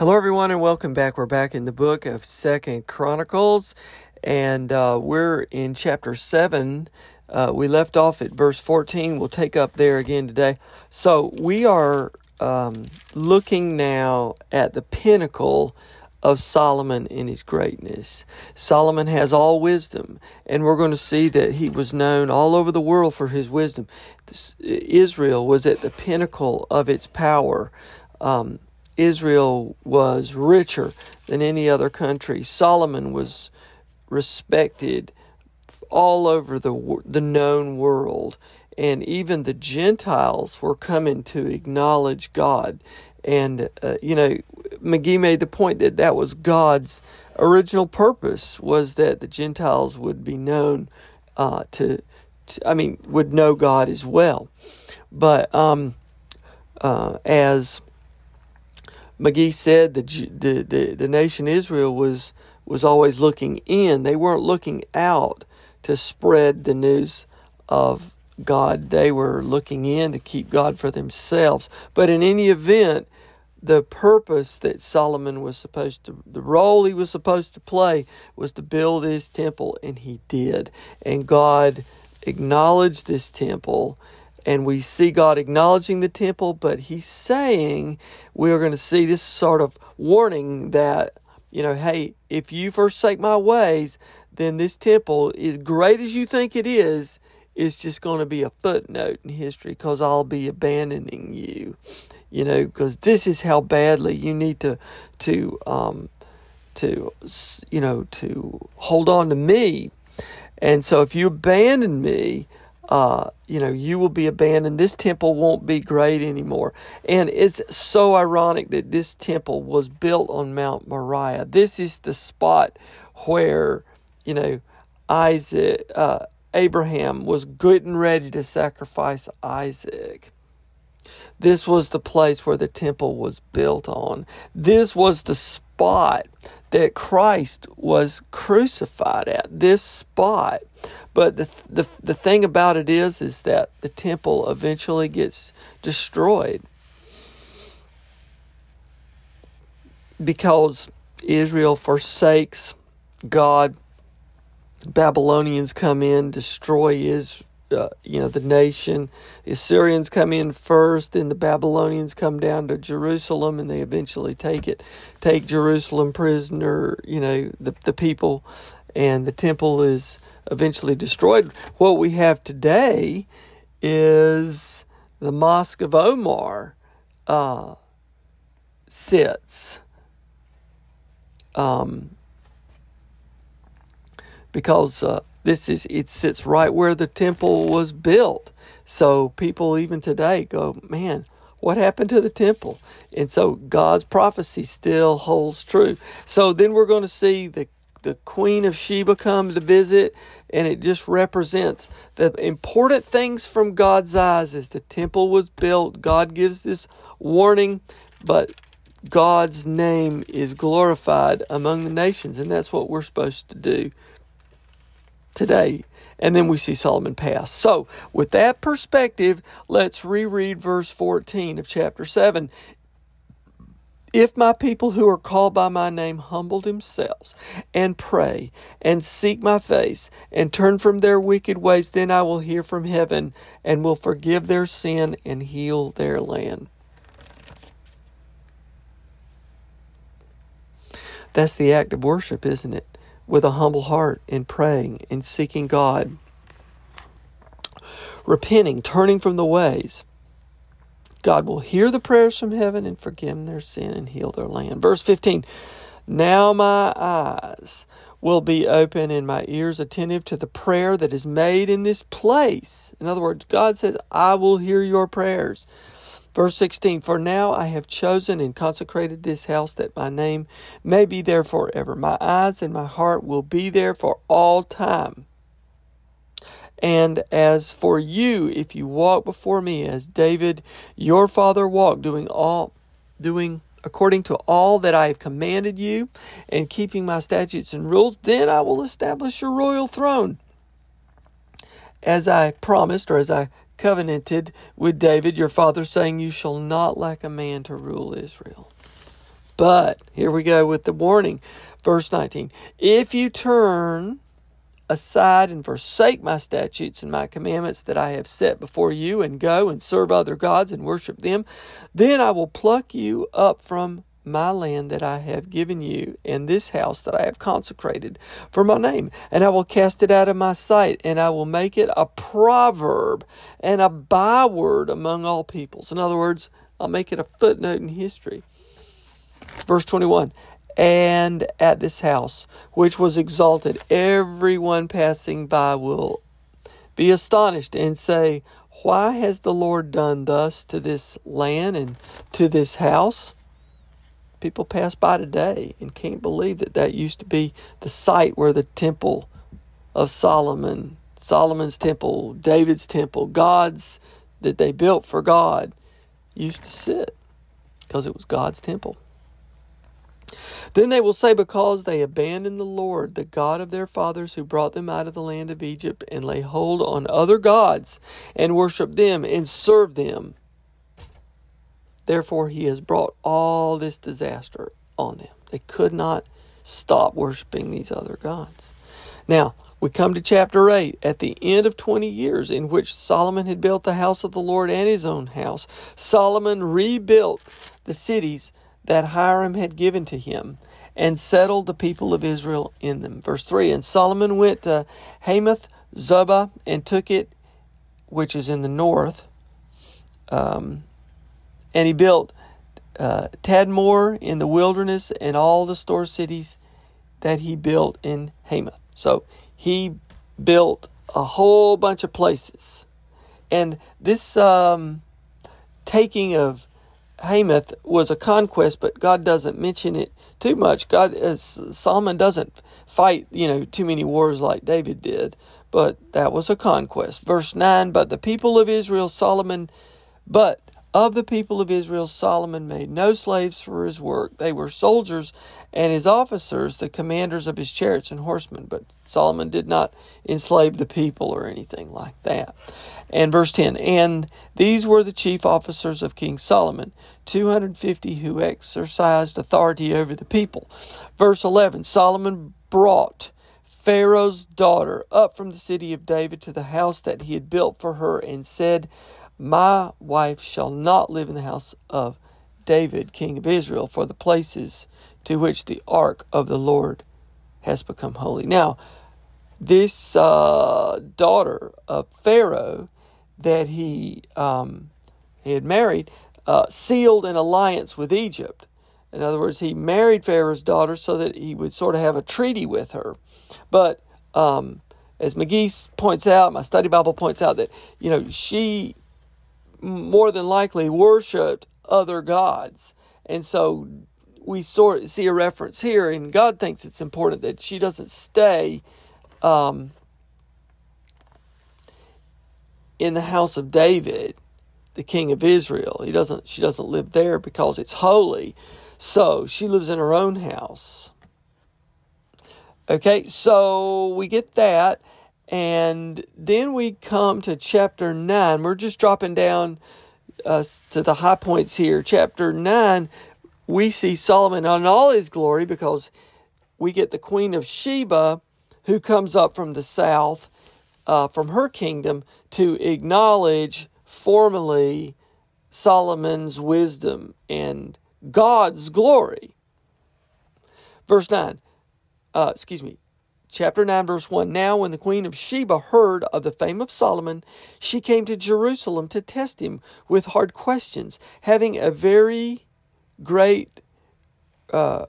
Hello, everyone, and welcome back. We're back in the book of Second Chronicles, and uh, we're in chapter seven. Uh, we left off at verse fourteen. We'll take up there again today. So we are um, looking now at the pinnacle of Solomon in his greatness. Solomon has all wisdom, and we're going to see that he was known all over the world for his wisdom. This, Israel was at the pinnacle of its power. Um, Israel was richer than any other country. Solomon was respected all over the the known world, and even the Gentiles were coming to acknowledge God. And uh, you know, McGee made the point that that was God's original purpose was that the Gentiles would be known uh, to, to, I mean, would know God as well. But um, uh, as McGee said the, the, the, the nation Israel was, was always looking in. They weren't looking out to spread the news of God. They were looking in to keep God for themselves. But in any event, the purpose that Solomon was supposed to, the role he was supposed to play was to build his temple, and he did. And God acknowledged this temple and we see God acknowledging the temple, but He's saying we're going to see this sort of warning that, you know, hey, if you forsake my ways, then this temple, as great as you think it is, is just going to be a footnote in history because I'll be abandoning you, you know, because this is how badly you need to, to, um, to, you know, to hold on to me. And so if you abandon me, uh, you know, you will be abandoned. This temple won't be great anymore. And it's so ironic that this temple was built on Mount Moriah. This is the spot where, you know, Isaac, uh, Abraham was good and ready to sacrifice Isaac. This was the place where the temple was built on. This was the spot that Christ was crucified at. This spot but the, the, the thing about it is, is that the temple eventually gets destroyed because Israel forsakes God. Babylonians come in, destroy Israel. Uh, you know the nation the assyrians come in first then the babylonians come down to jerusalem and they eventually take it take jerusalem prisoner you know the, the people and the temple is eventually destroyed. What we have today is the Mosque of Omar uh, sits. Um, because uh, this is it sits right where the temple was built. So people even today go, man, what happened to the temple? And so God's prophecy still holds true. So then we're going to see the the Queen of Sheba come to visit, and it just represents the important things from God's eyes as the temple was built. God gives this warning, but God's name is glorified among the nations, and that's what we're supposed to do. today. And then we see Solomon pass. So, with that perspective, let's reread verse 14 of chapter 7. If my people who are called by my name humble themselves and pray and seek my face and turn from their wicked ways, then I will hear from heaven and will forgive their sin and heal their land. That's the act of worship, isn't it? With a humble heart and praying and seeking God, repenting, turning from the ways. God will hear the prayers from heaven and forgive them their sin and heal their land. Verse 15 Now my eyes will be open and my ears attentive to the prayer that is made in this place. In other words, God says, I will hear your prayers. Verse 16 For now I have chosen and consecrated this house that my name may be there forever. My eyes and my heart will be there for all time. And as for you, if you walk before me as David your father walked, doing all doing according to all that I have commanded you, and keeping my statutes and rules, then I will establish your royal throne. As I promised, or as I covenanted with David your father, saying, You shall not lack a man to rule Israel. But here we go with the warning. Verse 19 If you turn aside and forsake my statutes and my commandments that I have set before you, and go and serve other gods and worship them, then I will pluck you up from my land that I have given you, and this house that I have consecrated for my name, and I will cast it out of my sight, and I will make it a proverb and a byword among all peoples. In other words, I'll make it a footnote in history. Verse 21 and at this house, which was exalted, everyone passing by will be astonished and say, Why has the Lord done thus to this land and to this house? People pass by today and can't believe that that used to be the site where the temple of Solomon, Solomon's temple, David's temple, God's that they built for God, used to sit because it was God's temple. Then they will say, Because they abandoned the Lord, the God of their fathers, who brought them out of the land of Egypt, and lay hold on other gods, and worship them, and serve them. Therefore, he has brought all this disaster on them. They could not stop worshiping these other gods. Now, we come to chapter 8. At the end of 20 years in which Solomon had built the house of the Lord and his own house, Solomon rebuilt the cities that Hiram had given to him and settled the people of Israel in them. Verse 3 And Solomon went to Hamath Zobah and took it, which is in the north. Um, and he built uh, Tadmor in the wilderness and all the store cities that he built in Hamath. So he built a whole bunch of places. And this um, taking of Hamath was a conquest, but God doesn't mention it too much. God, uh, Solomon doesn't fight, you know, too many wars like David did, but that was a conquest. Verse 9, but the people of Israel, Solomon, but of the people of Israel, Solomon made no slaves for his work. They were soldiers and his officers, the commanders of his chariots and horsemen. But Solomon did not enslave the people or anything like that. And verse 10 And these were the chief officers of King Solomon, 250 who exercised authority over the people. Verse 11 Solomon brought Pharaoh's daughter up from the city of David to the house that he had built for her and said, my wife shall not live in the house of David, king of Israel, for the places to which the ark of the Lord has become holy. Now, this uh, daughter of Pharaoh that he, um, he had married uh, sealed an alliance with Egypt. In other words, he married Pharaoh's daughter so that he would sort of have a treaty with her. But um, as McGee points out, my study Bible points out that you know she more than likely worshiped other gods. And so we sort of see a reference here, and God thinks it's important that she doesn't stay um, in the house of David, the king of Israel. He doesn't. She doesn't live there because it's holy. So she lives in her own house. Okay, so we get that, And then we come to chapter 9. We're just dropping down uh, to the high points here. Chapter 9, we see Solomon on all his glory because we get the Queen of Sheba who comes up from the south, uh, from her kingdom, to acknowledge formally Solomon's wisdom and God's glory. Verse 9, uh, excuse me, chapter 9, verse 1 Now, when the queen of Sheba heard of the fame of Solomon, she came to Jerusalem to test him with hard questions, having a very great uh,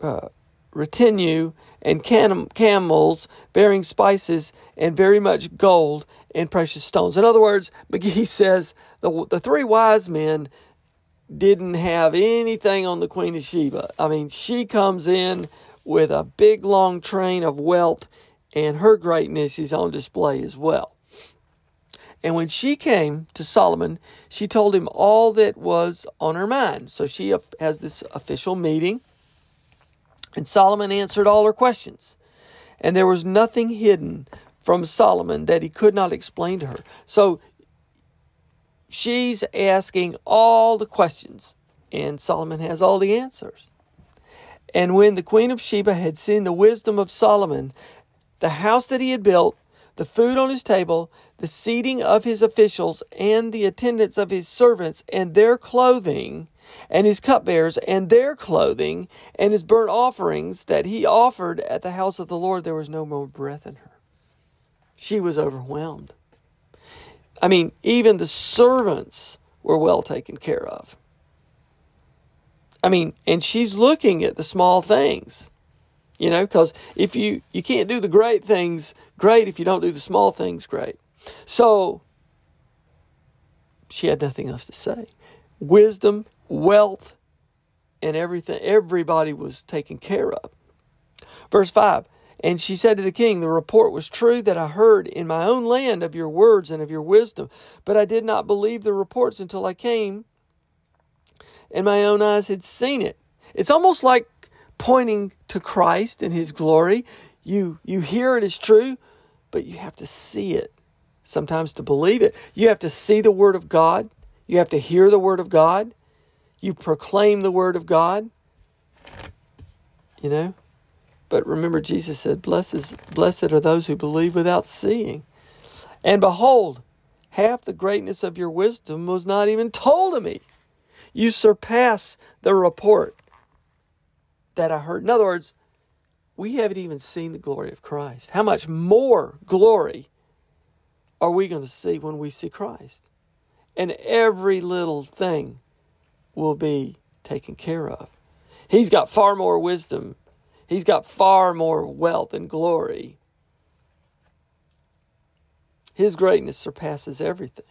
uh, retinue and cam- camels bearing spices and very much gold and precious stones. In other words, McGee says the, the three wise men didn't have anything on the Queen of Sheba. I mean, she comes in with a big long train of wealth, and her greatness is on display as well. And when she came to Solomon, she told him all that was on her mind. So she has this official meeting, and Solomon answered all her questions. And there was nothing hidden from Solomon that he could not explain to her. So she's asking all the questions, and Solomon has all the answers. And when the queen of Sheba had seen the wisdom of Solomon, the house that he had built, the food on his table, the seating of his officials, and the attendance of his servants, and their clothing, and his cupbearers, and their clothing, and his burnt offerings that he offered at the house of the Lord, there was no more breath in her. She was overwhelmed. I mean, even the servants were well taken care of. I mean, and she's looking at the small things, you know, because if you you can't do the great things great if you don't do the small things great. So she had nothing else to say. Wisdom, wealth, and everything. Everybody was taken care of. Verse five. And she said to the king, The report was true that I heard in my own land of your words and of your wisdom, but I did not believe the reports until I came and my own eyes had seen it. It's almost like pointing to Christ and his glory. You you hear it is true, but you have to see it. Sometimes to believe it, you have to see the word of God. You have to hear the word of God. You proclaim the word of God. You know? But remember Jesus said, "Blessed blessed are those who believe without seeing." And behold, half the greatness of your wisdom was not even told to me. You surpass the report that I heard. In other words, we haven't even seen the glory of Christ. How much more glory are we going to see when we see Christ? And every little thing will be taken care of. He's got far more wisdom, he's got far more wealth and glory. His greatness surpasses everything.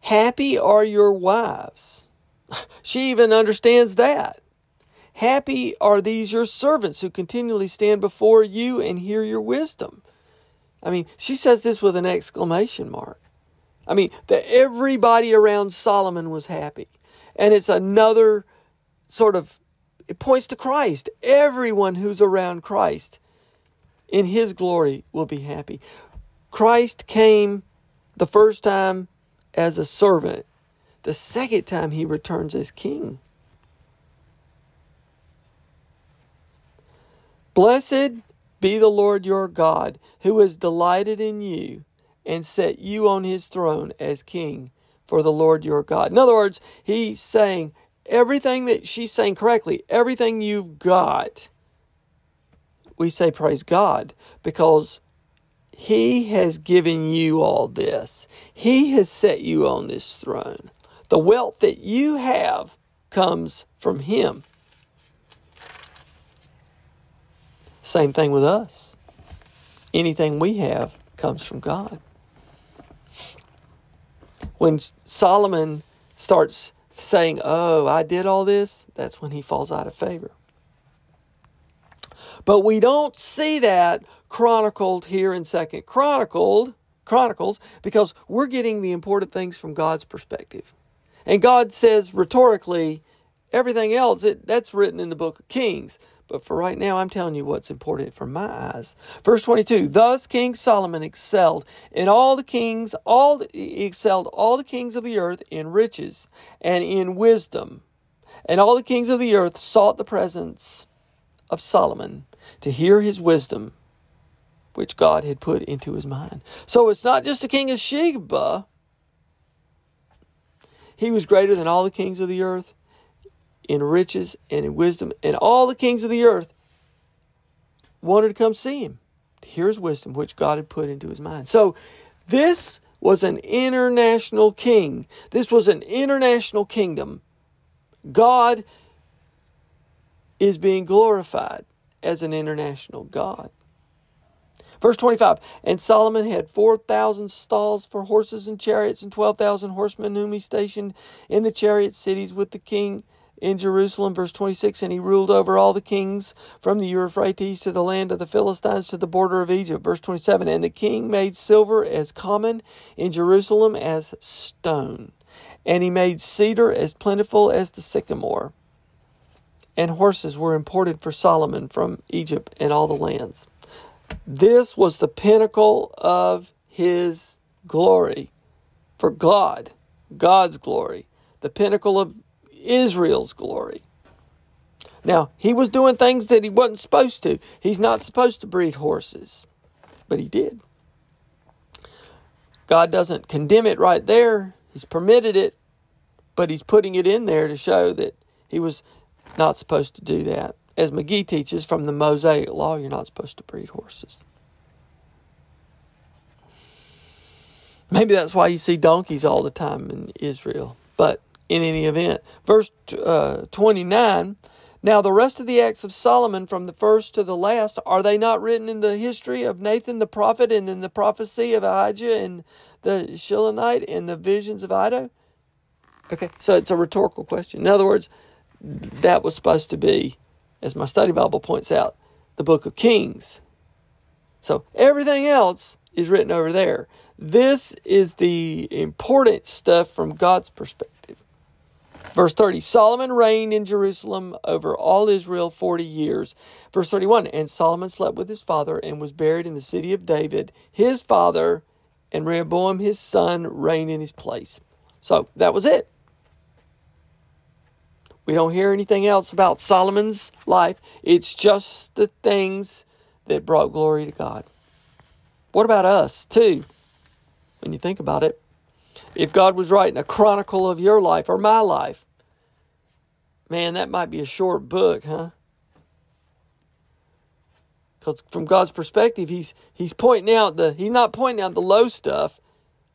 Happy are your wives. She even understands that. Happy are these your servants who continually stand before you and hear your wisdom. I mean, she says this with an exclamation mark. I mean, that everybody around Solomon was happy. And it's another sort of, it points to Christ. Everyone who's around Christ in his glory will be happy. Christ came the first time as a servant. The second time he returns as king. Blessed be the Lord your God, who has delighted in you and set you on his throne as king for the Lord your God. In other words, he's saying everything that she's saying correctly, everything you've got, we say praise God because he has given you all this. He has set you on this throne. The wealth that you have comes from Him. Same thing with us. Anything we have comes from God. When Solomon starts saying, Oh, I did all this, that's when he falls out of favor. But we don't see that chronicled here in Second Chronicled Chronicles because we're getting the important things from God's perspective. And God says rhetorically, everything else it, that's written in the book of Kings. But for right now, I'm telling you what's important for my eyes. Verse 22 Thus King Solomon excelled in all the kings, all the, excelled all the kings of the earth in riches and in wisdom. And all the kings of the earth sought the presence of Solomon to hear his wisdom, which God had put into his mind. So it's not just the king of Sheba. He was greater than all the kings of the earth in riches and in wisdom, and all the kings of the earth wanted to come see him to hear his wisdom, which God had put into his mind. So this was an international king. This was an international kingdom. God is being glorified as an international God. Verse 25 And Solomon had 4,000 stalls for horses and chariots, and 12,000 horsemen whom he stationed in the chariot cities with the king in Jerusalem. Verse 26 And he ruled over all the kings from the Euphrates to the land of the Philistines to the border of Egypt. Verse 27 And the king made silver as common in Jerusalem as stone, and he made cedar as plentiful as the sycamore. And horses were imported for Solomon from Egypt and all the lands. This was the pinnacle of his glory for God, God's glory, the pinnacle of Israel's glory. Now, he was doing things that he wasn't supposed to. He's not supposed to breed horses, but he did. God doesn't condemn it right there. He's permitted it, but he's putting it in there to show that he was not supposed to do that. As McGee teaches from the Mosaic Law, you're not supposed to breed horses. Maybe that's why you see donkeys all the time in Israel. But in any event. Verse uh, 29 Now the rest of the acts of Solomon from the first to the last, are they not written in the history of Nathan the prophet and in the prophecy of Ahijah and the Shilonite and the visions of Iddo? Okay, so it's a rhetorical question. In other words, that was supposed to be, as my study Bible points out, the book of Kings. So everything else is written over there. This is the important stuff from God's perspective. Verse 30 Solomon reigned in Jerusalem over all Israel 40 years. Verse 31 And Solomon slept with his father and was buried in the city of David, his father, and Rehoboam his son reigned in his place. So that was it. We don't hear anything else about Solomon's life. It's just the things that brought glory to God. What about us, too? When you think about it, if God was writing a chronicle of your life or my life, Man, that might be a short book, huh? Because from God's perspective, He's He's pointing out the He's not pointing out the low stuff,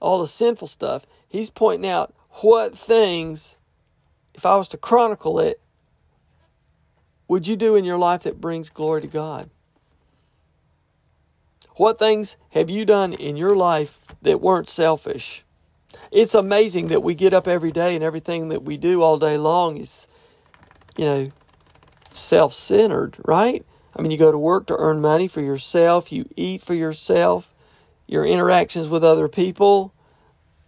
all the sinful stuff. He's pointing out what things, if I was to chronicle it, would you do in your life that brings glory to God? What things have you done in your life that weren't selfish? It's amazing that we get up every day and everything that we do all day long is you know, self centered, right? I mean, you go to work to earn money for yourself, you eat for yourself, your interactions with other people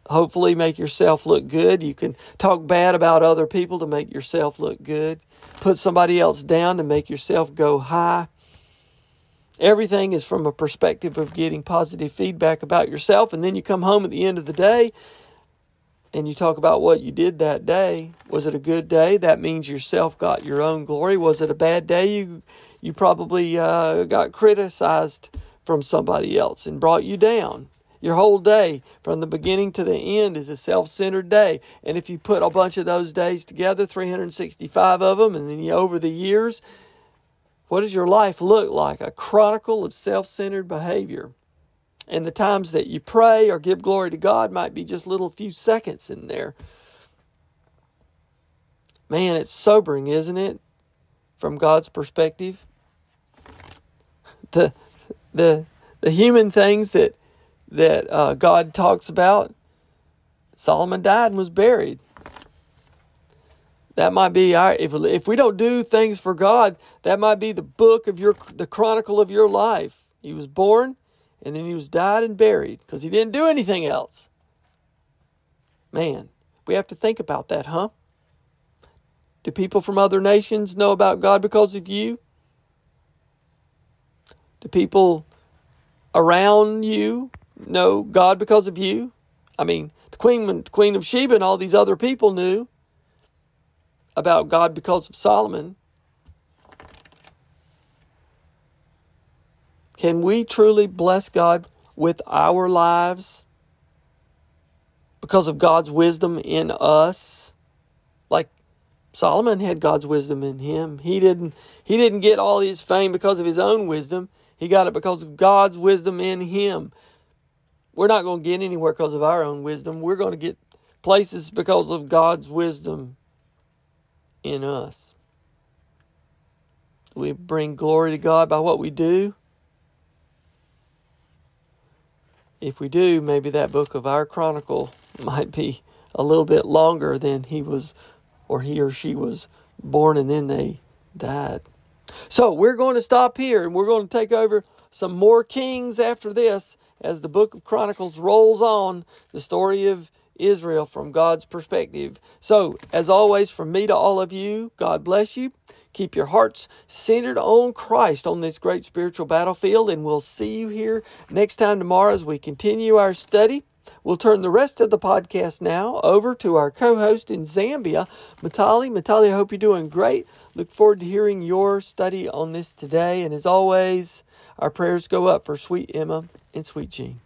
hopefully make yourself look good. You can talk bad about other people to make yourself look good, put somebody else down to make yourself go high. Everything is from a perspective of getting positive feedback about yourself, and then you come home at the end of the day and you talk about what you did that day. Was it a good day? That means yourself got your own glory. Was it a bad day? You you probably uh, got criticized from somebody else and brought you down. Your whole day, from the beginning to the end, is a self centered day. And if you put a bunch of those days together, 365 of them, and then you, over the years, what does your life look like? A chronicle of self centered behavior. And the times that you pray or give glory to God might be just little few seconds in there. Man, it's sobering, isn't it? From God's perspective. The the the human things that that uh, God talks about. Solomon died and was buried. That might be our if if we don't do things for God, that might be the book of your the chronicle of your life. He was born, and then he was died and buried because he didn't do anything else. Man, we have to think about that, huh? Do people from other nations know about God because of you? Do people around you know God because of you? I mean, the Queen, Queen of Sheba and all these other people knew about God because of Solomon. Can we truly bless God with our lives because of God's wisdom in us? Like Solomon had God's wisdom in him. He didn't he didn't get all his fame because of his own wisdom. He got it because of God's wisdom in him. We're not going to get anywhere because of our own wisdom. We're going to get places because of God's wisdom in us. We bring glory to God by what we do. If we do, maybe that book of our chronicle might be a little bit longer than he was or he or she was born and then they died. So we're going to stop here and we're going to take over some more kings after this as the book of Chronicles rolls on the story of Israel from God's perspective. So, as always, from me to all of you, God bless you. Keep your hearts centered on Christ on this great spiritual battlefield, and we'll see you here next time tomorrow as we continue our study. We'll turn the rest of the podcast now over to our co host in Zambia, Matali. Matali, I hope you're doing great. Look forward to hearing your study on this today. And as always, our prayers go up for sweet Emma and sweet Jean.